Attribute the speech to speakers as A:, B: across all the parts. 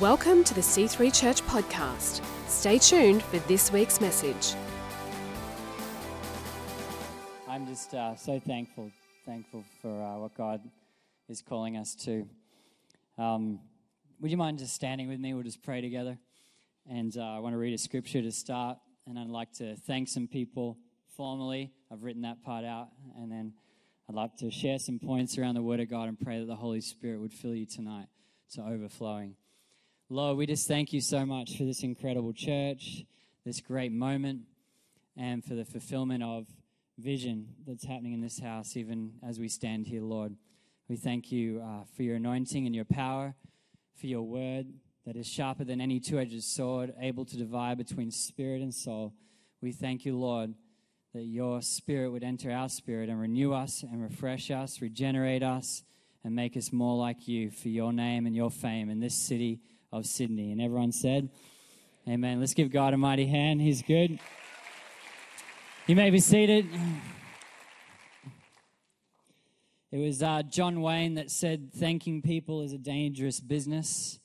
A: Welcome to the C3 Church podcast. Stay tuned for this week's message.
B: I'm just uh, so thankful, thankful for uh, what God is calling us to. Um, would you mind just standing with me? We'll just pray together. And uh, I want to read a scripture to start, and I'd like to thank some people formally. I've written that part out, and then I'd like to share some points around the Word of God and pray that the Holy Spirit would fill you tonight to overflowing. Lord, we just thank you so much for this incredible church, this great moment, and for the fulfillment of vision that's happening in this house, even as we stand here, Lord. We thank you uh, for your anointing and your power, for your word that is sharper than any two edged sword, able to divide between spirit and soul. We thank you, Lord, that your spirit would enter our spirit and renew us and refresh us, regenerate us, and make us more like you for your name and your fame in this city of Sydney. And everyone said, Amen. Let's give God a mighty hand. He's good. You may be seated. It was uh, John Wayne that said, Thanking people is a dangerous business.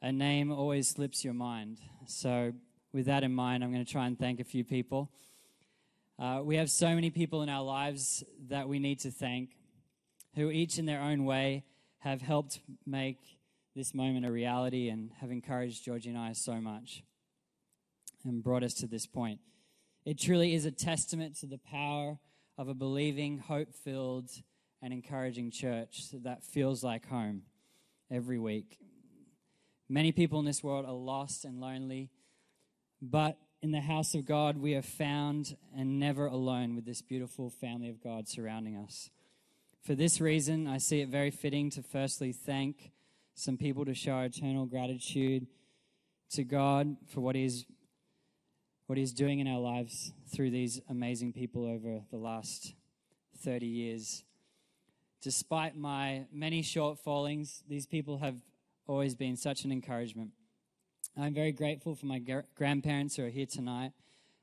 B: A name always slips your mind. So, with that in mind, I'm going to try and thank a few people. Uh, we have so many people in our lives that we need to thank, who each in their own way have helped make this moment a reality and have encouraged Georgie and I so much and brought us to this point. It truly is a testament to the power of a believing, hope filled, and encouraging church that feels like home every week. Many people in this world are lost and lonely, but in the house of God, we are found and never alone with this beautiful family of God surrounding us. For this reason, I see it very fitting to firstly thank some people to show eternal gratitude to God for what He's what He's doing in our lives through these amazing people over the last 30 years. Despite my many shortfallings, these people have always been such an encouragement. I'm very grateful for my grandparents who are here tonight,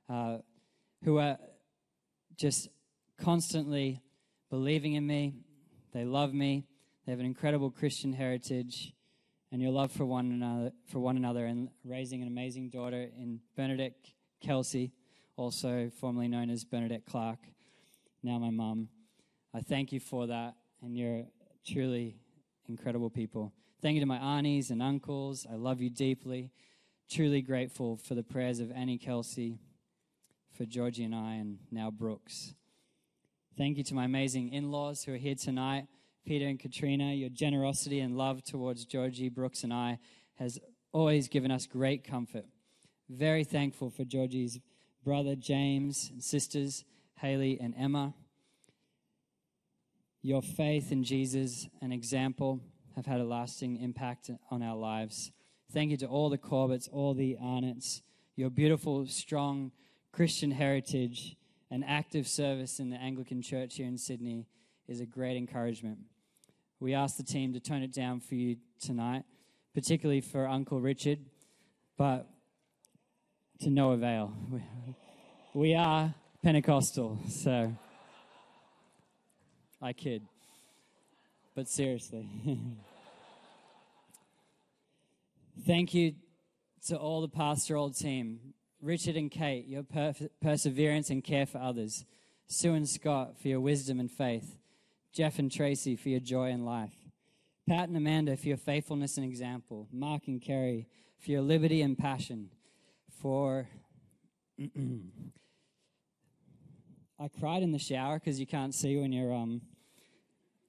B: uh, who are just constantly believing in me. They love me. They have an incredible Christian heritage and your love for one another, for one another and raising an amazing daughter in Bernadette Kelsey, also formerly known as Bernadette Clark, now my mum. I thank you for that, and you're truly incredible people. Thank you to my aunties and uncles. I love you deeply. Truly grateful for the prayers of Annie Kelsey, for Georgie and I, and now Brooks. Thank you to my amazing in laws who are here tonight. Peter and Katrina, your generosity and love towards Georgie, Brooks, and I has always given us great comfort. Very thankful for Georgie's brother James and sisters Haley and Emma. Your faith in Jesus and example have had a lasting impact on our lives. Thank you to all the Corbetts, all the Arnott's, your beautiful, strong Christian heritage and active service in the Anglican Church here in Sydney is a great encouragement. We asked the team to tone it down for you tonight, particularly for Uncle Richard, but to no avail. We are Pentecostal, so I kid. But seriously. Thank you to all the pastoral team. Richard and Kate, your per- perseverance and care for others. Sue and Scott, for your wisdom and faith. Jeff and Tracy for your joy in life. Pat and Amanda for your faithfulness and example. Mark and Kerry for your liberty and passion. For. I cried in the shower because you can't see when you're um,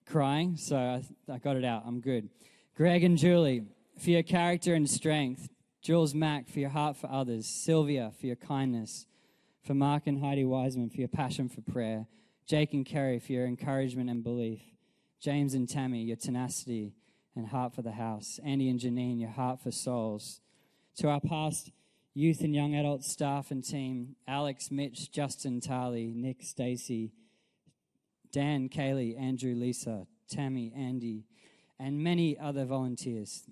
B: crying, so I, I got it out. I'm good. Greg and Julie for your character and strength. Jules Mack for your heart for others. Sylvia for your kindness. For Mark and Heidi Wiseman for your passion for prayer. Jake and Kerry for your encouragement and belief. James and Tammy, your tenacity and heart for the house. Andy and Janine, your heart for souls. To our past youth and young adult staff and team, Alex, Mitch, Justin, Tali, Nick, Stacy, Dan, Kaylee, Andrew, Lisa, Tammy, Andy, and many other volunteers.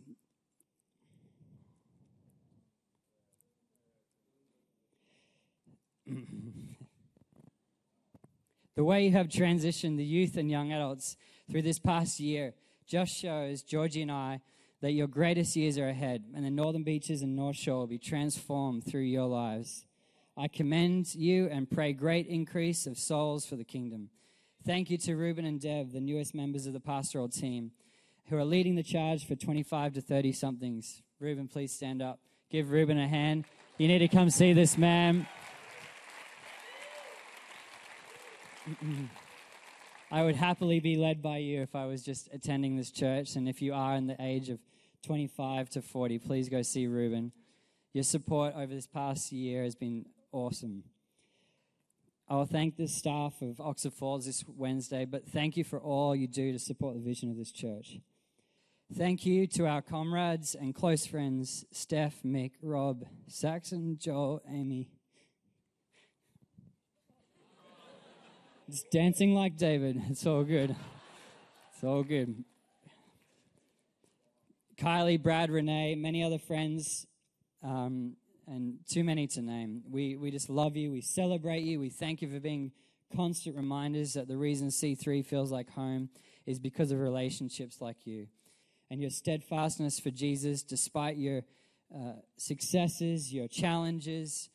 B: The way you have transitioned the youth and young adults through this past year just shows Georgie and I that your greatest years are ahead and the northern beaches and north shore will be transformed through your lives. I commend you and pray great increase of souls for the kingdom. Thank you to Ruben and Dev, the newest members of the pastoral team, who are leading the charge for 25 to 30 somethings. Ruben, please stand up. Give Ruben a hand. You need to come see this man. I would happily be led by you if I was just attending this church. And if you are in the age of 25 to 40, please go see Ruben. Your support over this past year has been awesome. I will thank the staff of Oxford Falls this Wednesday, but thank you for all you do to support the vision of this church. Thank you to our comrades and close friends, Steph, Mick, Rob, Saxon, Joel, Amy. Dancing like David. It's all good. It's all good. Kylie, Brad, Renee, many other friends, um, and too many to name. We, we just love you. We celebrate you. We thank you for being constant reminders that the reason C3 feels like home is because of relationships like you and your steadfastness for Jesus, despite your uh, successes, your challenges,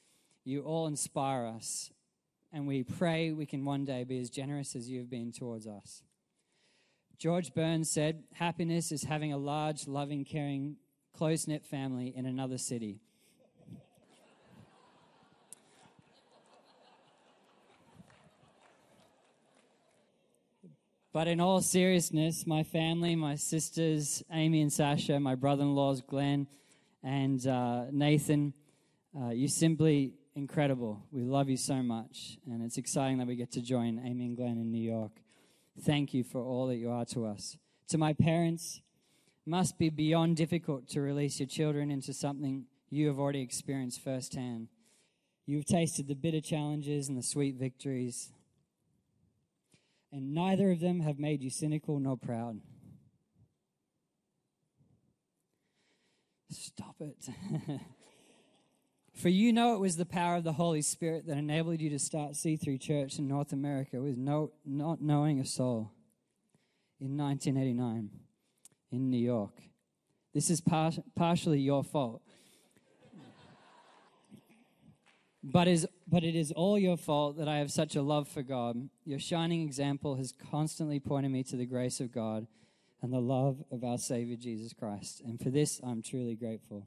B: you all inspire us. And we pray we can one day be as generous as you have been towards us. George Burns said, Happiness is having a large, loving, caring, close knit family in another city. But in all seriousness, my family, my sisters, Amy and Sasha, my brother in laws, Glenn and uh, Nathan, uh, you're simply incredible. We love you so much. And it's exciting that we get to join Amy and Glenn in New York. Thank you for all that you are to us. To my parents, must be beyond difficult to release your children into something you have already experienced firsthand. You've tasted the bitter challenges and the sweet victories and neither of them have made you cynical nor proud. Stop it. For you know it was the power of the Holy Spirit that enabled you to start C3 Church in North America with no, not knowing a soul in 1989 in New York. This is par- partially your fault. But, is, but it is all your fault that I have such a love for God. Your shining example has constantly pointed me to the grace of God and the love of our Savior Jesus Christ. And for this, I'm truly grateful.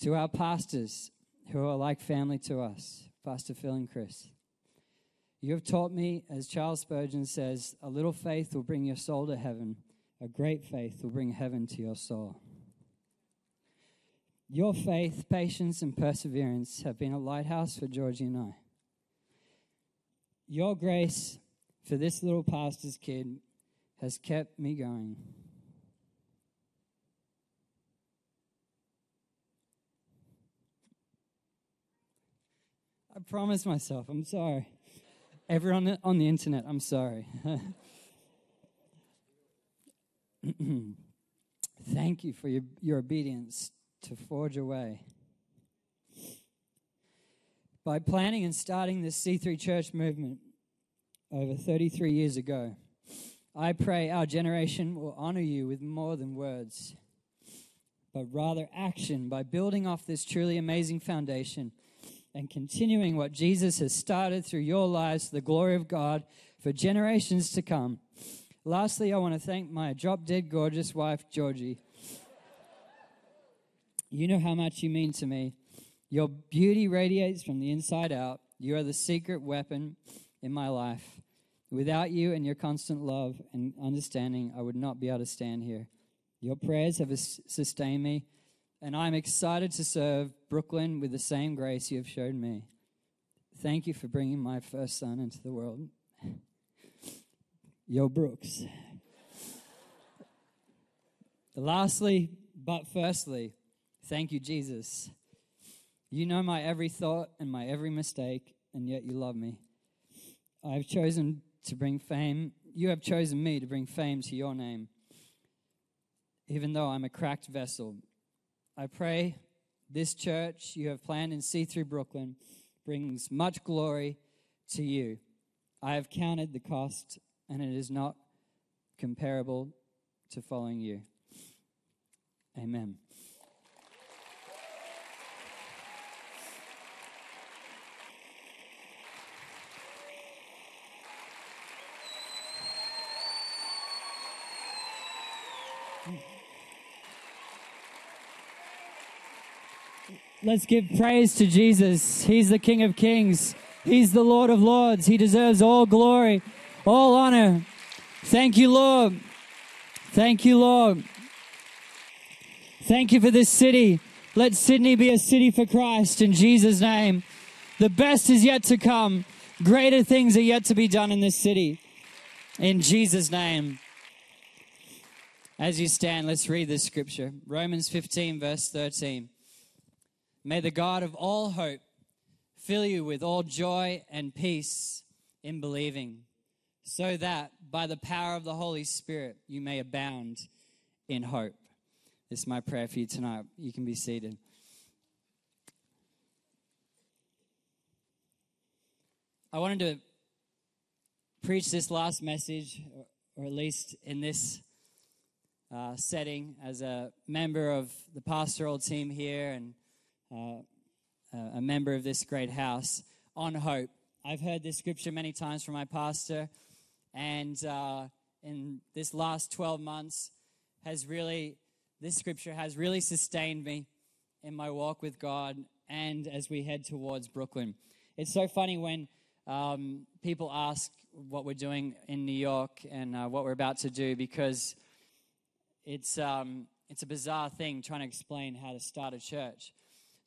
B: To our pastors, who are like family to us, Pastor Phil and Chris, you have taught me, as Charles Spurgeon says, a little faith will bring your soul to heaven, a great faith will bring heaven to your soul. Your faith, patience, and perseverance have been a lighthouse for Georgie and I. Your grace for this little pastor's kid has kept me going. I promise myself, I'm sorry. Everyone on the internet, I'm sorry. Thank you for your, your obedience to forge a way. By planning and starting this C3 church movement over 33 years ago, I pray our generation will honor you with more than words, but rather action by building off this truly amazing foundation and continuing what Jesus has started through your lives to the glory of God for generations to come. Lastly, I want to thank my drop dead gorgeous wife, Georgie you know how much you mean to me. Your beauty radiates from the inside out. You are the secret weapon in my life. Without you and your constant love and understanding, I would not be able to stand here. Your prayers have sustained me, and I'm excited to serve Brooklyn with the same grace you have shown me. Thank you for bringing my first son into the world. Yo, Brooks. Lastly, but firstly, Thank you, Jesus. You know my every thought and my every mistake, and yet you love me. I have chosen to bring fame. You have chosen me to bring fame to your name, even though I'm a cracked vessel. I pray this church you have planned in C3 Brooklyn brings much glory to you. I have counted the cost, and it is not comparable to following you. Amen. Let's give praise to Jesus. He's the King of Kings. He's the Lord of Lords. He deserves all glory, all honor. Thank you, Lord. Thank you, Lord. Thank you for this city. Let Sydney be a city for Christ in Jesus' name. The best is yet to come. Greater things are yet to be done in this city. In Jesus' name. As you stand, let's read this scripture Romans 15, verse 13. May the God of all hope fill you with all joy and peace in believing, so that by the power of the Holy Spirit you may abound in hope. This is my prayer for you tonight. You can be seated. I wanted to preach this last message, or at least in this uh, setting, as a member of the pastoral team here and uh, a member of this great house, on hope. I've heard this scripture many times from my pastor, and uh, in this last 12 months, has really, this scripture has really sustained me in my walk with God and as we head towards Brooklyn. It's so funny when um, people ask what we're doing in New York and uh, what we're about to do because it's, um, it's a bizarre thing trying to explain how to start a church.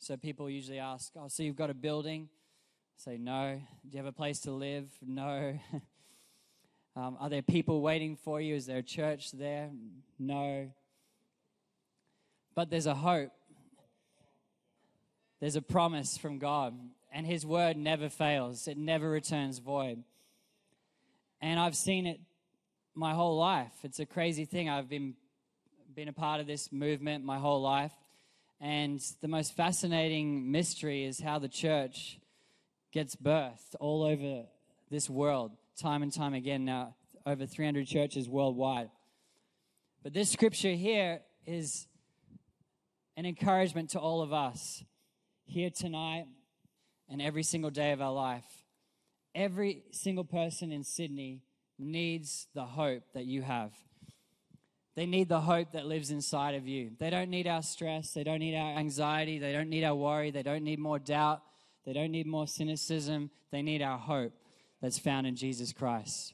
B: So people usually ask, Oh, so you've got a building? I say, No. Do you have a place to live? No. um, are there people waiting for you? Is there a church there? No. But there's a hope. There's a promise from God, and His word never fails, it never returns void. And I've seen it my whole life. It's a crazy thing. I've been, been a part of this movement my whole life. And the most fascinating mystery is how the church gets birthed all over this world, time and time again. Now, over 300 churches worldwide. But this scripture here is an encouragement to all of us here tonight and every single day of our life. Every single person in Sydney needs the hope that you have. They need the hope that lives inside of you. They don't need our stress. They don't need our anxiety. They don't need our worry. They don't need more doubt. They don't need more cynicism. They need our hope that's found in Jesus Christ.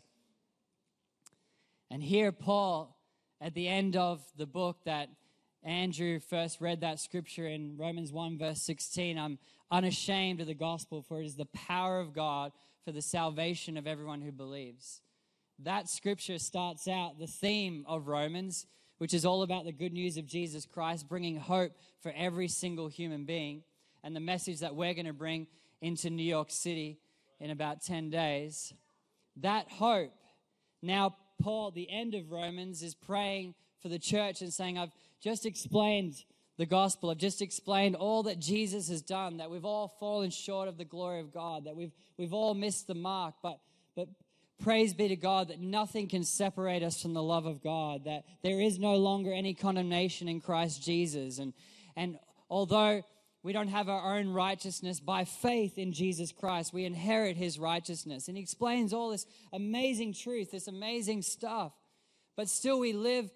B: And here, Paul, at the end of the book that Andrew first read that scripture in Romans 1, verse 16, I'm unashamed of the gospel, for it is the power of God for the salvation of everyone who believes that scripture starts out the theme of Romans, which is all about the good news of Jesus Christ, bringing hope for every single human being. And the message that we're going to bring into New York City in about 10 days. That hope. Now, Paul, the end of Romans, is praying for the church and saying, I've just explained the gospel. I've just explained all that Jesus has done, that we've all fallen short of the glory of God, that we've, we've all missed the mark. But, but Praise be to God that nothing can separate us from the love of God, that there is no longer any condemnation in Christ Jesus. And, and although we don't have our own righteousness by faith in Jesus Christ, we inherit his righteousness. And he explains all this amazing truth, this amazing stuff. But still, we live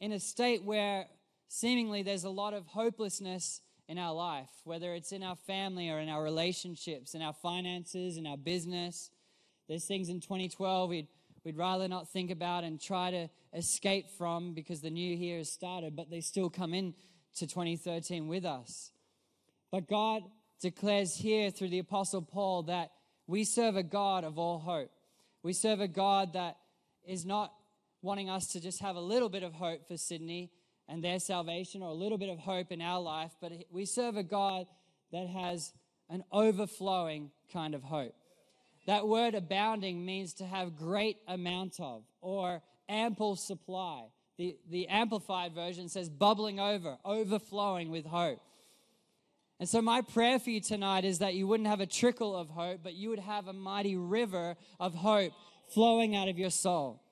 B: in a state where seemingly there's a lot of hopelessness in our life, whether it's in our family or in our relationships, in our finances, in our business. There's things in 2012 we'd, we'd rather not think about and try to escape from because the new year has started, but they still come in to 2013 with us. But God declares here through the Apostle Paul that we serve a God of all hope. We serve a God that is not wanting us to just have a little bit of hope for Sydney and their salvation or a little bit of hope in our life, but we serve a God that has an overflowing kind of hope. That word abounding means to have great amount of or ample supply. The, the Amplified version says bubbling over, overflowing with hope. And so, my prayer for you tonight is that you wouldn't have a trickle of hope, but you would have a mighty river of hope flowing out of your soul.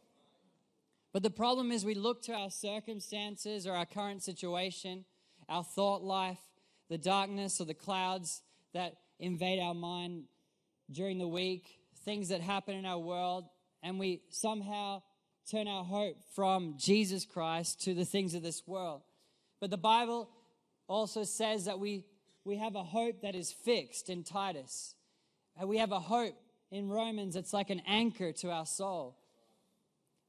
B: But the problem is we look to our circumstances or our current situation, our thought life, the darkness or the clouds that invade our mind during the week, things that happen in our world, and we somehow turn our hope from Jesus Christ to the things of this world. But the Bible also says that we, we have a hope that is fixed in Titus. And we have a hope in Romans that's like an anchor to our soul.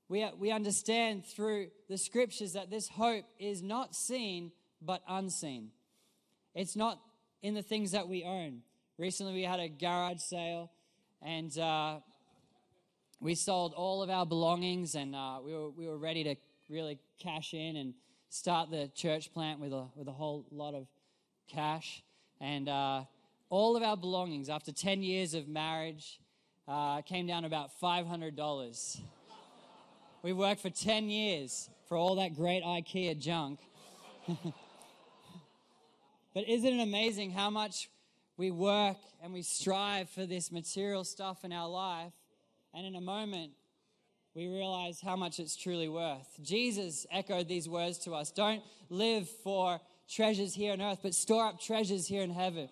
B: We, we understand through the scriptures that this hope is not seen but unseen. It's not in the things that we own. Recently, we had a garage sale and uh, we sold all of our belongings and uh, we, were, we were ready to really cash in and start the church plant with a, with a whole lot of cash. And uh, all of our belongings, after 10 years of marriage, uh, came down to about $500. we worked for 10 years for all that great IKEA junk. but isn't it amazing how much we work and we strive for this material stuff in our life? And in a moment, we realize how much it's truly worth. Jesus echoed these words to us Don't live for treasures here on earth, but store up treasures here in heaven.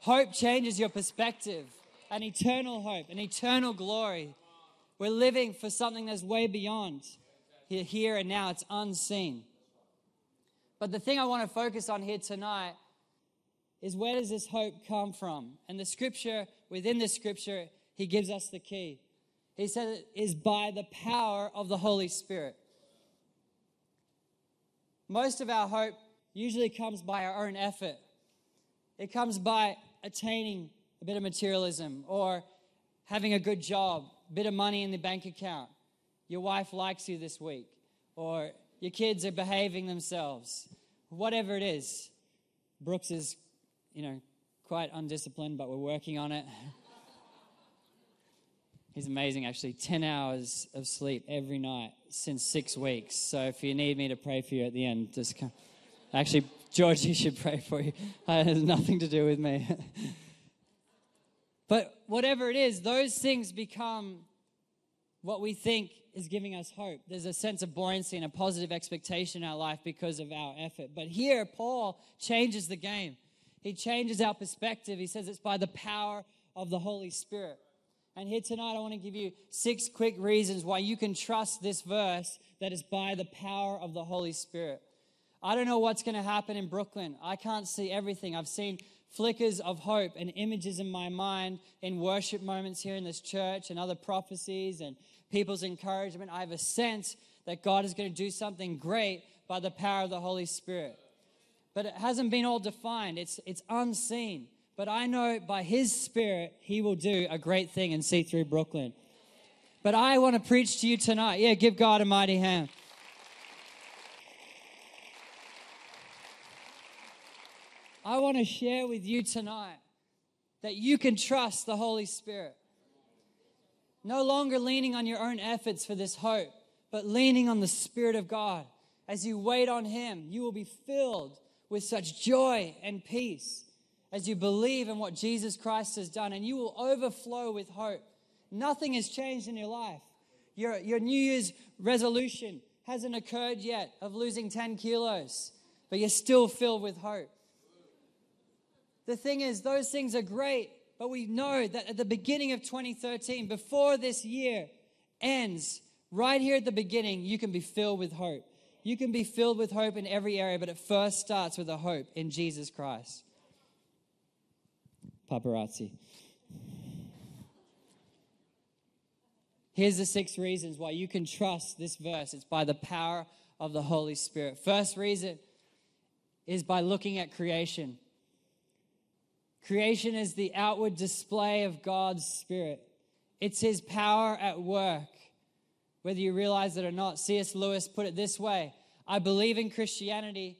B: Hope changes your perspective, an eternal hope, an eternal glory. We're living for something that's way beyond here, here and now, it's unseen. But the thing I want to focus on here tonight is where does this hope come from? And the scripture, within the scripture, he gives us the key. He said it is by the power of the Holy Spirit. Most of our hope usually comes by our own effort. It comes by attaining a bit of materialism or having a good job, a bit of money in the bank account. Your wife likes you this week, or your kids are behaving themselves. Whatever it is. Brooks is, you know, quite undisciplined, but we're working on it. He's amazing, actually. 10 hours of sleep every night since six weeks. So if you need me to pray for you at the end, just come. Actually, George, you should pray for you. It has nothing to do with me. but whatever it is, those things become what we think is giving us hope. There's a sense of buoyancy and a positive expectation in our life because of our effort. But here, Paul changes the game. He changes our perspective. He says it's by the power of the Holy Spirit. And here tonight, I want to give you six quick reasons why you can trust this verse that is by the power of the Holy Spirit. I don't know what's going to happen in Brooklyn. I can't see everything. I've seen flickers of hope and images in my mind in worship moments here in this church and other prophecies and people's encouragement. I have a sense that God is going to do something great by the power of the Holy Spirit. But it hasn't been all defined, it's, it's unseen but I know by His Spirit, He will do a great thing in C3 Brooklyn. But I want to preach to you tonight. Yeah, give God a mighty hand. I want to share with you tonight that you can trust the Holy Spirit. No longer leaning on your own efforts for this hope, but leaning on the Spirit of God. As you wait on Him, you will be filled with such joy and peace as you believe in what Jesus Christ has done, and you will overflow with hope. Nothing has changed in your life. Your, your New Year's resolution hasn't occurred yet of losing 10 kilos, but you're still filled with hope. The thing is, those things are great, but we know that at the beginning of 2013, before this year ends, right here at the beginning, you can be filled with hope. You can be filled with hope in every area, but it first starts with a hope in Jesus Christ paparazzi. Here's the six reasons why you can trust this verse. It's by the power of the Holy Spirit. First reason is by looking at creation. Creation is the outward display of God's Spirit, it's His power at work, whether you realize it or not. C.S. Lewis put it this way I believe in Christianity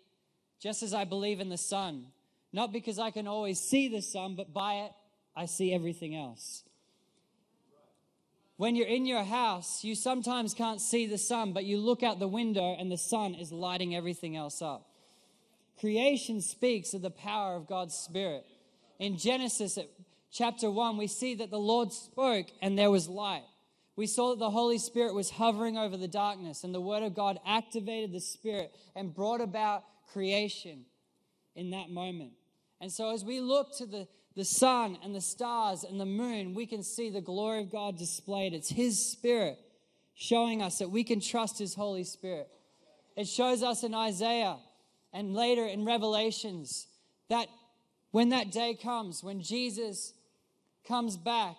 B: just as I believe in the sun. Not because I can always see the sun, but by it, I see everything else. When you're in your house, you sometimes can't see the sun, but you look out the window and the sun is lighting everything else up. Creation speaks of the power of God's Spirit. In Genesis chapter 1, we see that the Lord spoke and there was light. We saw that the Holy Spirit was hovering over the darkness, and the Word of God activated the Spirit and brought about creation in that moment. And so, as we look to the, the sun and the stars and the moon, we can see the glory of God displayed. It's His Spirit showing us that we can trust His Holy Spirit. It shows us in Isaiah and later in Revelations that when that day comes, when Jesus comes back,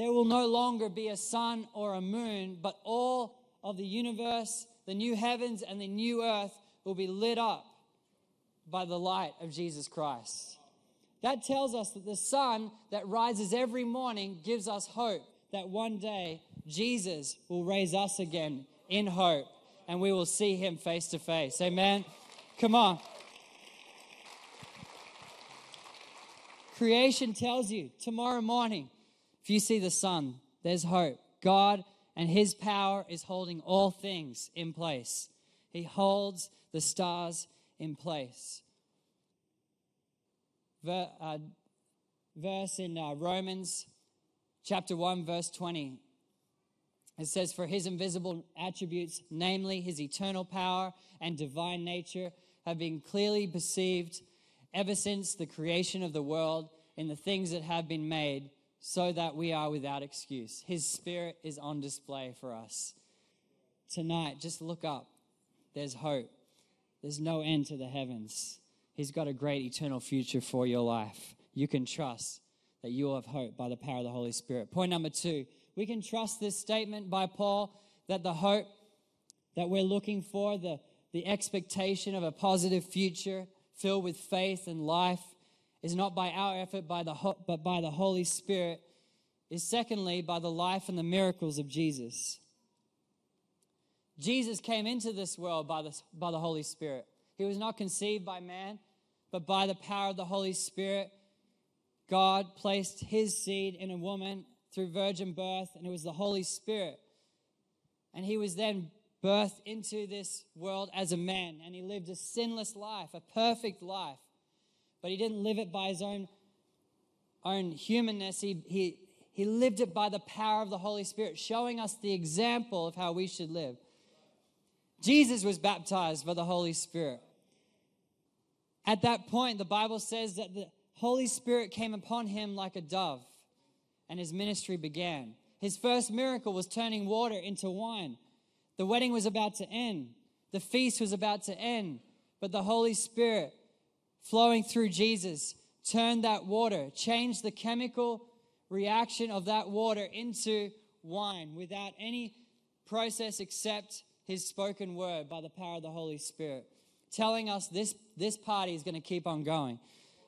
B: there will no longer be a sun or a moon, but all of the universe, the new heavens and the new earth will be lit up by the light of Jesus Christ. That tells us that the sun that rises every morning gives us hope that one day Jesus will raise us again in hope and we will see him face to face. Amen. Come on. Creation tells you tomorrow morning, you see the sun, there's hope. God and his power is holding all things in place. He holds the stars in place. Ver, uh, verse in uh, Romans chapter 1, verse 20. It says, For his invisible attributes, namely his eternal power and divine nature, have been clearly perceived ever since the creation of the world in the things that have been made, so that we are without excuse. His Spirit is on display for us. Tonight, just look up. There's hope. There's no end to the heavens. He's got a great eternal future for your life. You can trust that you will have hope by the power of the Holy Spirit. Point number two we can trust this statement by Paul that the hope that we're looking for, the, the expectation of a positive future, filled with faith and life is not by our effort by the, but by the Holy Spirit, is secondly by the life and the miracles of Jesus. Jesus came into this world by the, by the Holy Spirit. He was not conceived by man, but by the power of the Holy Spirit. God placed his seed in a woman through virgin birth, and it was the Holy Spirit. And he was then birthed into this world as a man, and he lived a sinless life, a perfect life. But he didn't live it by his own, own humanness. He, he, he lived it by the power of the Holy Spirit, showing us the example of how we should live. Jesus was baptized by the Holy Spirit. At that point, the Bible says that the Holy Spirit came upon him like a dove, and his ministry began. His first miracle was turning water into wine. The wedding was about to end, the feast was about to end, but the Holy Spirit flowing through Jesus turned that water, changed the chemical reaction of that water into wine without any process except his spoken word by the power of the Holy Spirit, telling us this, this party is going to keep on going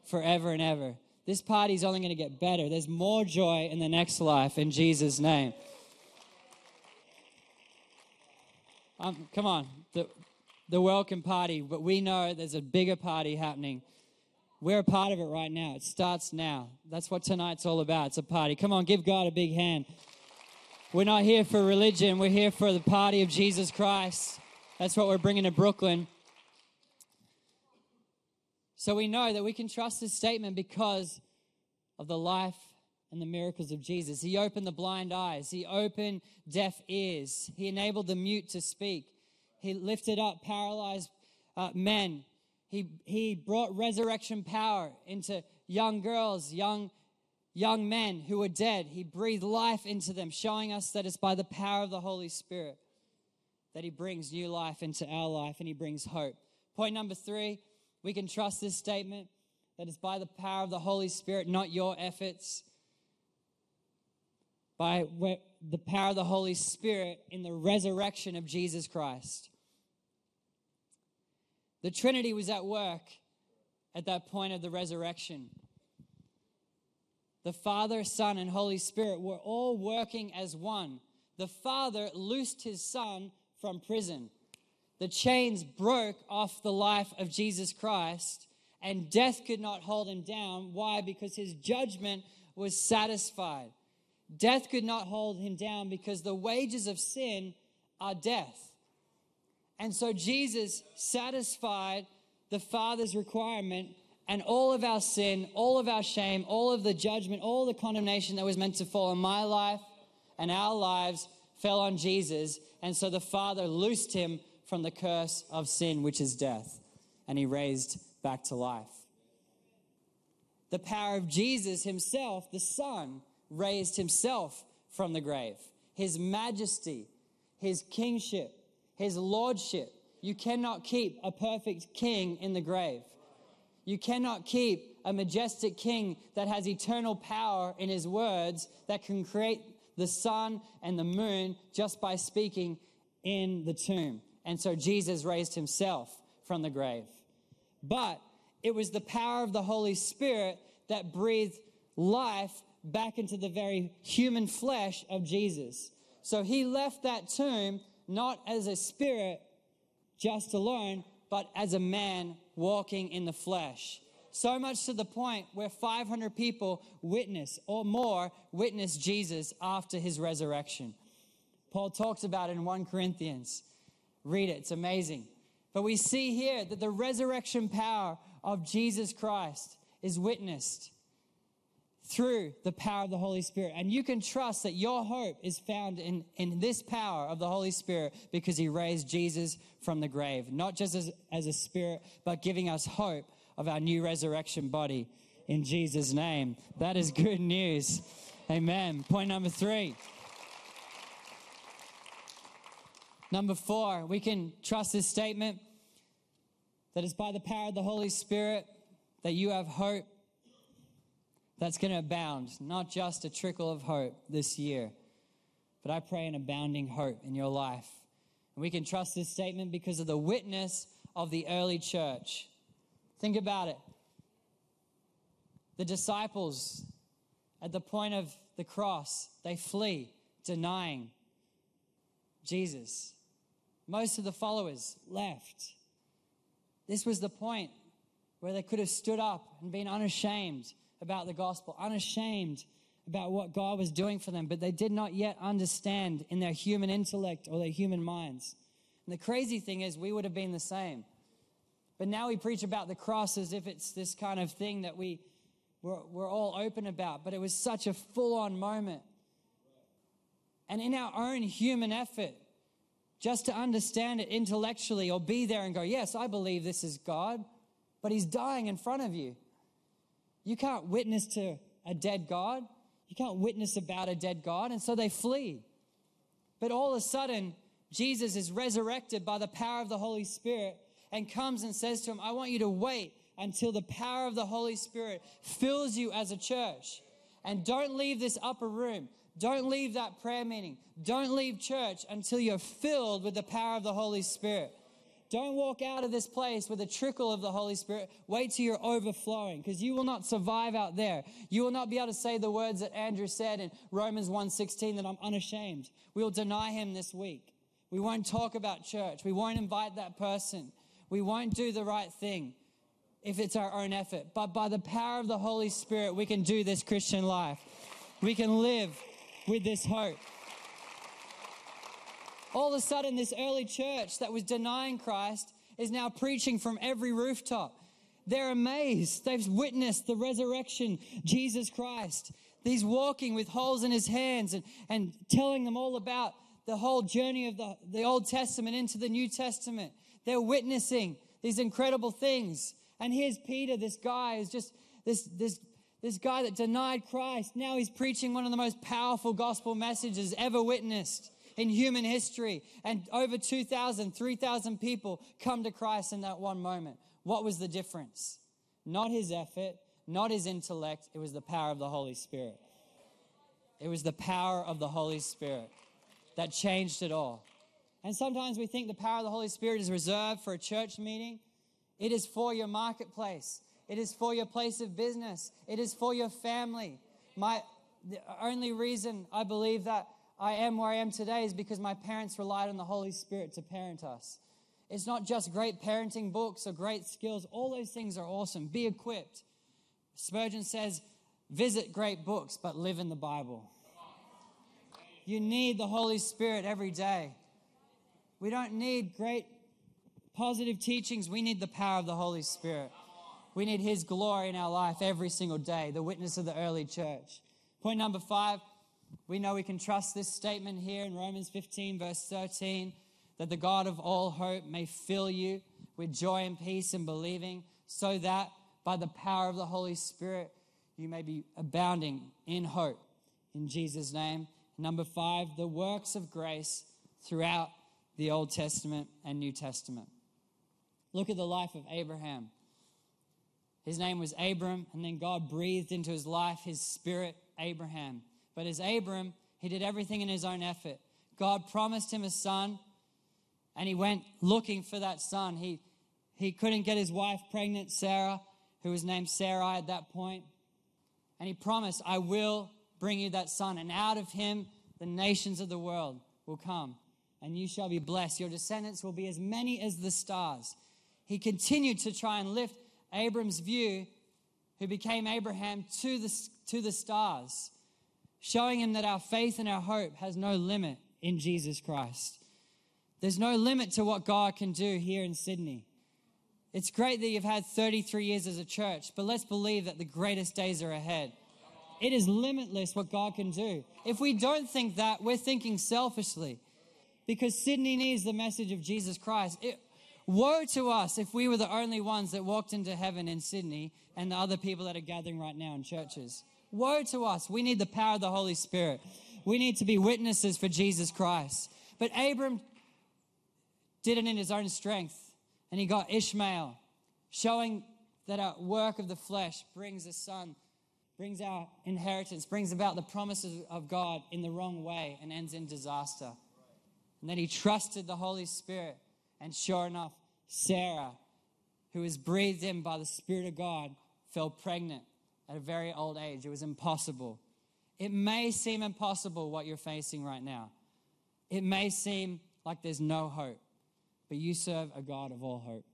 B: forever and ever. This party is only going to get better. There's more joy in the next life in Jesus' name. Um, come on, the, the welcome party, but we know there's a bigger party happening. We're a part of it right now. It starts now. That's what tonight's all about. It's a party. Come on, give God a big hand. We're not here for religion, we're here for the party of Jesus Christ. That's what we're bringing to Brooklyn. So we know that we can trust this statement because of the life and the miracles of Jesus. He opened the blind eyes, He opened deaf ears, He enabled the mute to speak, He lifted up paralyzed uh, men, he, he brought resurrection power into young girls, young, young men who were dead. He breathed life into them, showing us that it's by the power of the Holy Spirit that He brings new life into our life and He brings hope. Point number three we can trust this statement that it's by the power of the Holy Spirit, not your efforts by the power of the Holy Spirit in the resurrection of Jesus Christ. The Trinity was at work at that point of the resurrection. The Father, Son, and Holy Spirit were all working as one. The Father loosed his Son from prison. The chains broke off the life of Jesus Christ, and death could not hold him down. Why? Because his judgment was satisfied. Death could not hold him down because the wages of sin are death. And so Jesus satisfied the Father's requirement, and all of our sin, all of our shame, all of the judgment, all the condemnation that was meant to fall on my life, and our lives fell on Jesus. And so the Father loosed him from the curse of sin, which is death, and he raised back to life. The power of Jesus himself, the Son, raised himself from the grave. His majesty, his kingship, his lordship. You cannot keep a perfect king in the grave. You cannot keep a majestic king that has eternal power in his words that can create the sun and the moon just by speaking in the tomb. And so Jesus raised himself from the grave. But it was the power of the Holy Spirit that breathed life back into the very human flesh of Jesus. So he left that tomb not as a spirit just alone, but as a man walking in the flesh. So much to the point where 500 people witness or more witness Jesus after his resurrection. Paul talks about it in 1 Corinthians. Read it, it's amazing. But we see here that the resurrection power of Jesus Christ is witnessed through the power of the Holy Spirit. And you can trust that your hope is found in, in this power of the Holy Spirit because he raised Jesus from the grave, not just as, as a spirit, but giving us hope of our new resurrection body in Jesus' name. That is good news. Amen. Point number three. Number four, we can trust this statement that it's by the power of the Holy Spirit that you have hope that's going to abound, not just a trickle of hope this year, but I pray an abounding hope in your life. And we can trust this statement because of the witness of the early church. Think about it. The disciples, at the point of the cross, they flee, denying Jesus. Most of the followers left. This was the point where they could have stood up and been unashamed about the gospel, unashamed about what God was doing for them, but they did not yet understand in their human intellect or their human minds. And the crazy thing is, we would have been the same. But now we preach about the cross as if it's this kind of thing that we, we're, we're all open about. But it was such a full on moment. And in our own human effort, just to understand it intellectually or be there and go, yes, I believe this is God, but he's dying in front of you. You can't witness to a dead God. You can't witness about a dead God. And so they flee. But all of a sudden, Jesus is resurrected by the power of the Holy Spirit and comes and says to him, I want you to wait until the power of the Holy Spirit fills you as a church. And don't leave this upper room. Don't leave that prayer meeting. Don't leave church until you're filled with the power of the Holy Spirit. Don't walk out of this place with a trickle of the Holy Spirit. Wait till you're overflowing because you will not survive out there. You will not be able to say the words that Andrew said in Romans 1:16 that I'm unashamed. We will deny him this week. We won't talk about church. We won't invite that person. We won't do the right thing if it's our own effort. But by the power of the Holy Spirit, we can do this Christian life. We can live with this hope. All of a sudden, this early church that was denying Christ is now preaching from every rooftop. They're amazed. They've witnessed the resurrection, Jesus Christ. He's walking with holes in his hands and, and telling them all about the whole journey of the, the Old Testament into the New Testament. They're witnessing these incredible things. And here's Peter, this guy is just this, this, this guy that denied Christ. Now he's preaching one of the most powerful gospel messages ever witnessed in human history. And over 2,000, 3,000 people come to Christ in that one moment. What was the difference? Not his effort, not his intellect. It was the power of the Holy Spirit. It was the power of the Holy Spirit that changed it all. And sometimes we think the power of the Holy Spirit is reserved for a church meeting. It is for your marketplace. It is for your place of business. It is for your family. My the only reason I believe that I am where I am today is because my parents relied on the Holy Spirit to parent us. It's not just great parenting books or great skills. All those things are awesome. Be equipped. Spurgeon says, visit great books, but live in the Bible. You need the Holy Spirit every day. We don't need great positive teachings. We need the power of the Holy Spirit. We need His glory in our life every single day, the witness of the early church. Point number five We know we can trust this statement here in Romans 15, verse 13, that the God of all hope may fill you with joy and peace in believing, so that by the power of the Holy Spirit you may be abounding in hope. In Jesus' name. Number five, the works of grace throughout the Old Testament and New Testament. Look at the life of Abraham. His name was Abram, and then God breathed into his life his spirit, Abraham. But as Abram, he did everything in his own effort. God promised him a son, and he went looking for that son. He, he couldn't get his wife pregnant, Sarah, who was named Sarai at that point. And he promised, I will bring you that son, and out of him the nations of the world will come, and you shall be blessed. Your descendants will be as many as the stars. He continued to try and lift Abram's view, who became Abraham, to the, to the stars, showing him that our faith and our hope has no limit in Jesus Christ. There's no limit to what God can do here in Sydney. It's great that you've had 33 years as a church, but let's believe that the greatest days are ahead. It is limitless what God can do. If we don't think that, we're thinking selfishly because Sydney needs the message of Jesus Christ. It, woe to us if we were the only ones that walked into heaven in Sydney and the other people that are gathering right now in churches. Woe to us. We need the power of the Holy Spirit. We need to be witnesses for Jesus Christ. But Abram did it in his own strength and he got Ishmael, showing that our work of the flesh brings a son brings our inheritance, brings about the promises of God in the wrong way and ends in disaster. And then he trusted the Holy Spirit. And sure enough, Sarah, who was breathed in by the Spirit of God, fell pregnant at a very old age. It was impossible. It may seem impossible what you're facing right now. It may seem like there's no hope, but you serve a God of all hope.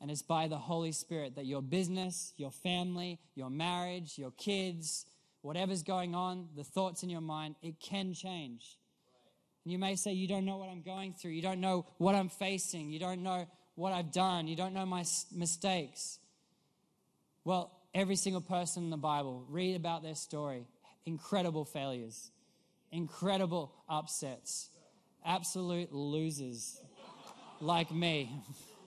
B: And it's by the Holy Spirit that your business, your family, your marriage, your kids, whatever's going on, the thoughts in your mind, it can change. And you may say, You don't know what I'm going through. You don't know what I'm facing. You don't know what I've done. You don't know my mistakes. Well, every single person in the Bible, read about their story. Incredible failures, incredible upsets, absolute losers like me.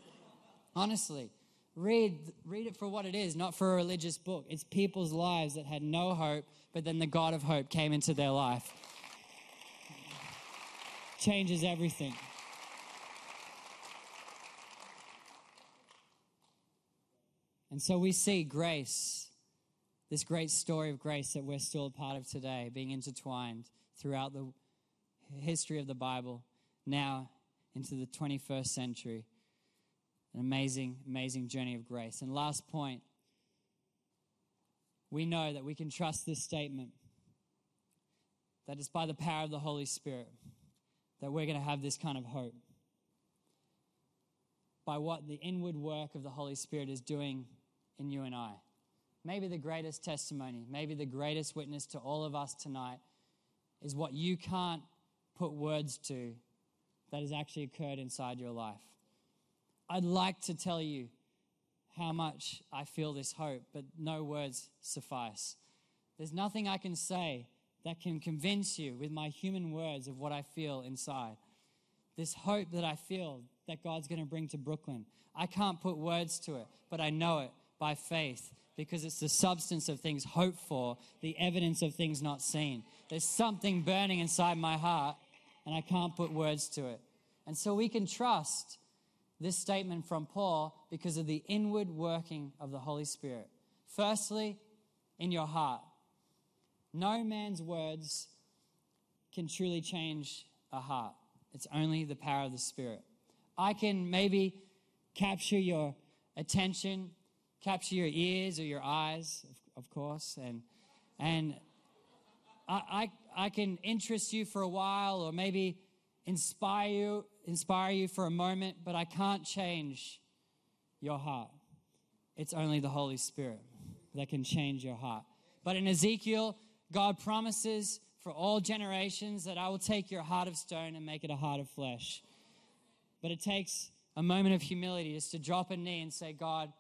B: Honestly, read, read it for what it is, not for a religious book. It's people's lives that had no hope, but then the God of hope came into their life. Changes everything. And so we see grace, this great story of grace that we're still a part of today, being intertwined throughout the history of the Bible, now into the 21st century. An amazing, amazing journey of grace. And last point, we know that we can trust this statement that it's by the power of the Holy Spirit that we're going to have this kind of hope. By what the inward work of the Holy Spirit is doing in you and I. Maybe the greatest testimony, maybe the greatest witness to all of us tonight is what you can't put words to that has actually occurred inside your life. I'd like to tell you how much I feel this hope, but no words suffice. There's nothing I can say that can convince you with my human words of what I feel inside. This hope that I feel that God's going to bring to Brooklyn. I can't put words to it, but I know it by faith because it's the substance of things hoped for, the evidence of things not seen. There's something burning inside my heart, and I can't put words to it. And so we can trust this statement from Paul because of the inward working of the Holy Spirit. Firstly, in your heart. No man's words can truly change a heart, it's only the power of the Spirit. I can maybe capture your attention, capture your ears or your eyes, of, course, and, and I, I, I can interest you for a while or maybe inspire you inspire you for a moment, but I can't change your heart. It's only the Holy Spirit that can change your heart. But in Ezekiel, God promises for all generations that I will take your heart of stone and make it a heart of flesh. But it takes a moment of humility just to drop a knee and say, God,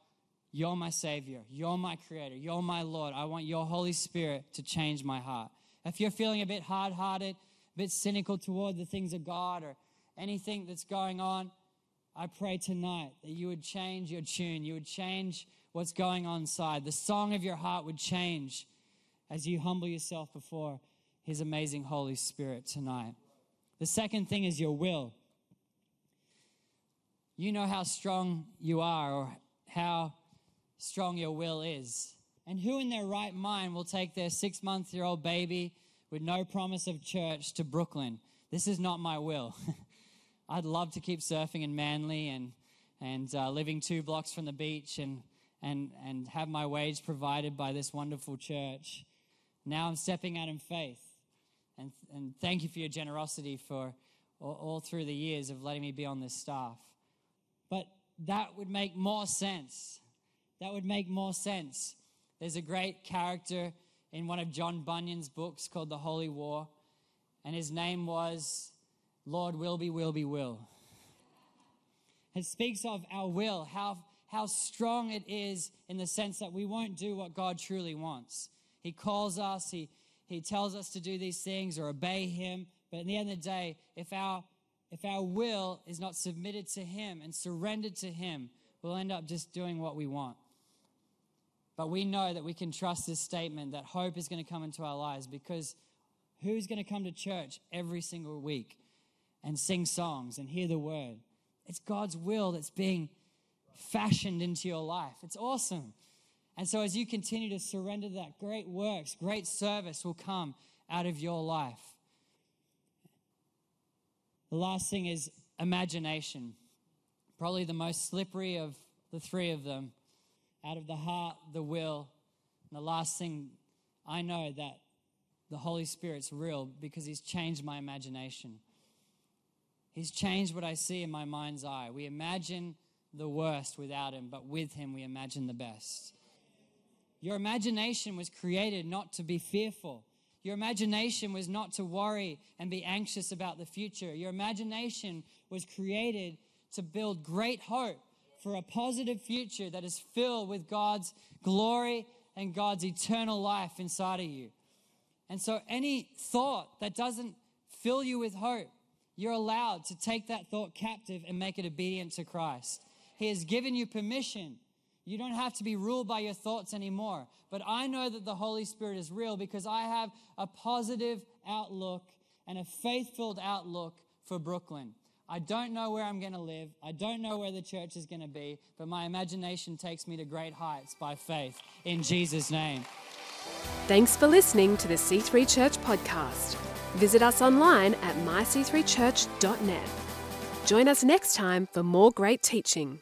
B: you're my Savior. You're my Creator. You're my Lord. I want your Holy Spirit to change my heart. If you're feeling a bit hard hearted, a bit cynical toward the things of God or anything that's going on, I pray tonight that you would change your tune. You would change what's going on inside. The song of your heart would change as you humble yourself before His amazing Holy Spirit tonight. The second thing is your will. You know how strong you are or how strong your will is. And who in their right mind will take their six month year old baby with no promise of church to Brooklyn? This is not my will. I'd love to keep surfing in Manly and, and uh, living two blocks from the beach and, and, and have my wage provided by this wonderful church. Now I'm stepping out in faith. And, and thank you for your generosity for all, all through the years of letting me be on this staff. But that would make more sense. That would make more sense. There's a great character in one of John Bunyan's books called The Holy War, and his name was Lord Will Be Will. Be Will. It speaks of our will, how, how strong it is in the sense that we won't do what God truly wants. He calls us, He, he tells us to do these things or obey Him. But at the end of the day, if our, if our will is not submitted to Him and surrendered to Him, we'll end up just doing what we want. But we know that we can trust this statement that hope is going to come into our lives because who's going to come to church every single week? and sing songs and hear the word. It's God's will that's being fashioned into your life. It's awesome. And so, as you continue to surrender that, great works, great service will come out of your life. The last thing is imagination. Probably the most slippery of the three of them. Out of the heart, the will. And the last thing, I know that the Holy Spirit's real because He's changed my imagination. He's changed what I see in my mind's eye. We imagine the worst without Him, but with Him we imagine the best. Your imagination was created not to be fearful. Your imagination was not to worry and be anxious about the future. Your imagination was created to build great hope for a positive future that is filled with God's glory and God's eternal life inside of you. And so, any thought that doesn't fill you with hope, you're allowed to take that thought captive and make it obedient to Christ. He has given you permission. You don't have to be ruled by your thoughts anymore. But I know that the Holy Spirit is real because I have a positive outlook and a faith filled outlook for Brooklyn. I don't know where I'm going to live. I don't know where the church is going to be, but my imagination takes me to great heights by faith in Jesus' name.
A: Thanks for listening to the C3 Church podcast. Visit us online at myc3church.net. Join us next time for more great teaching.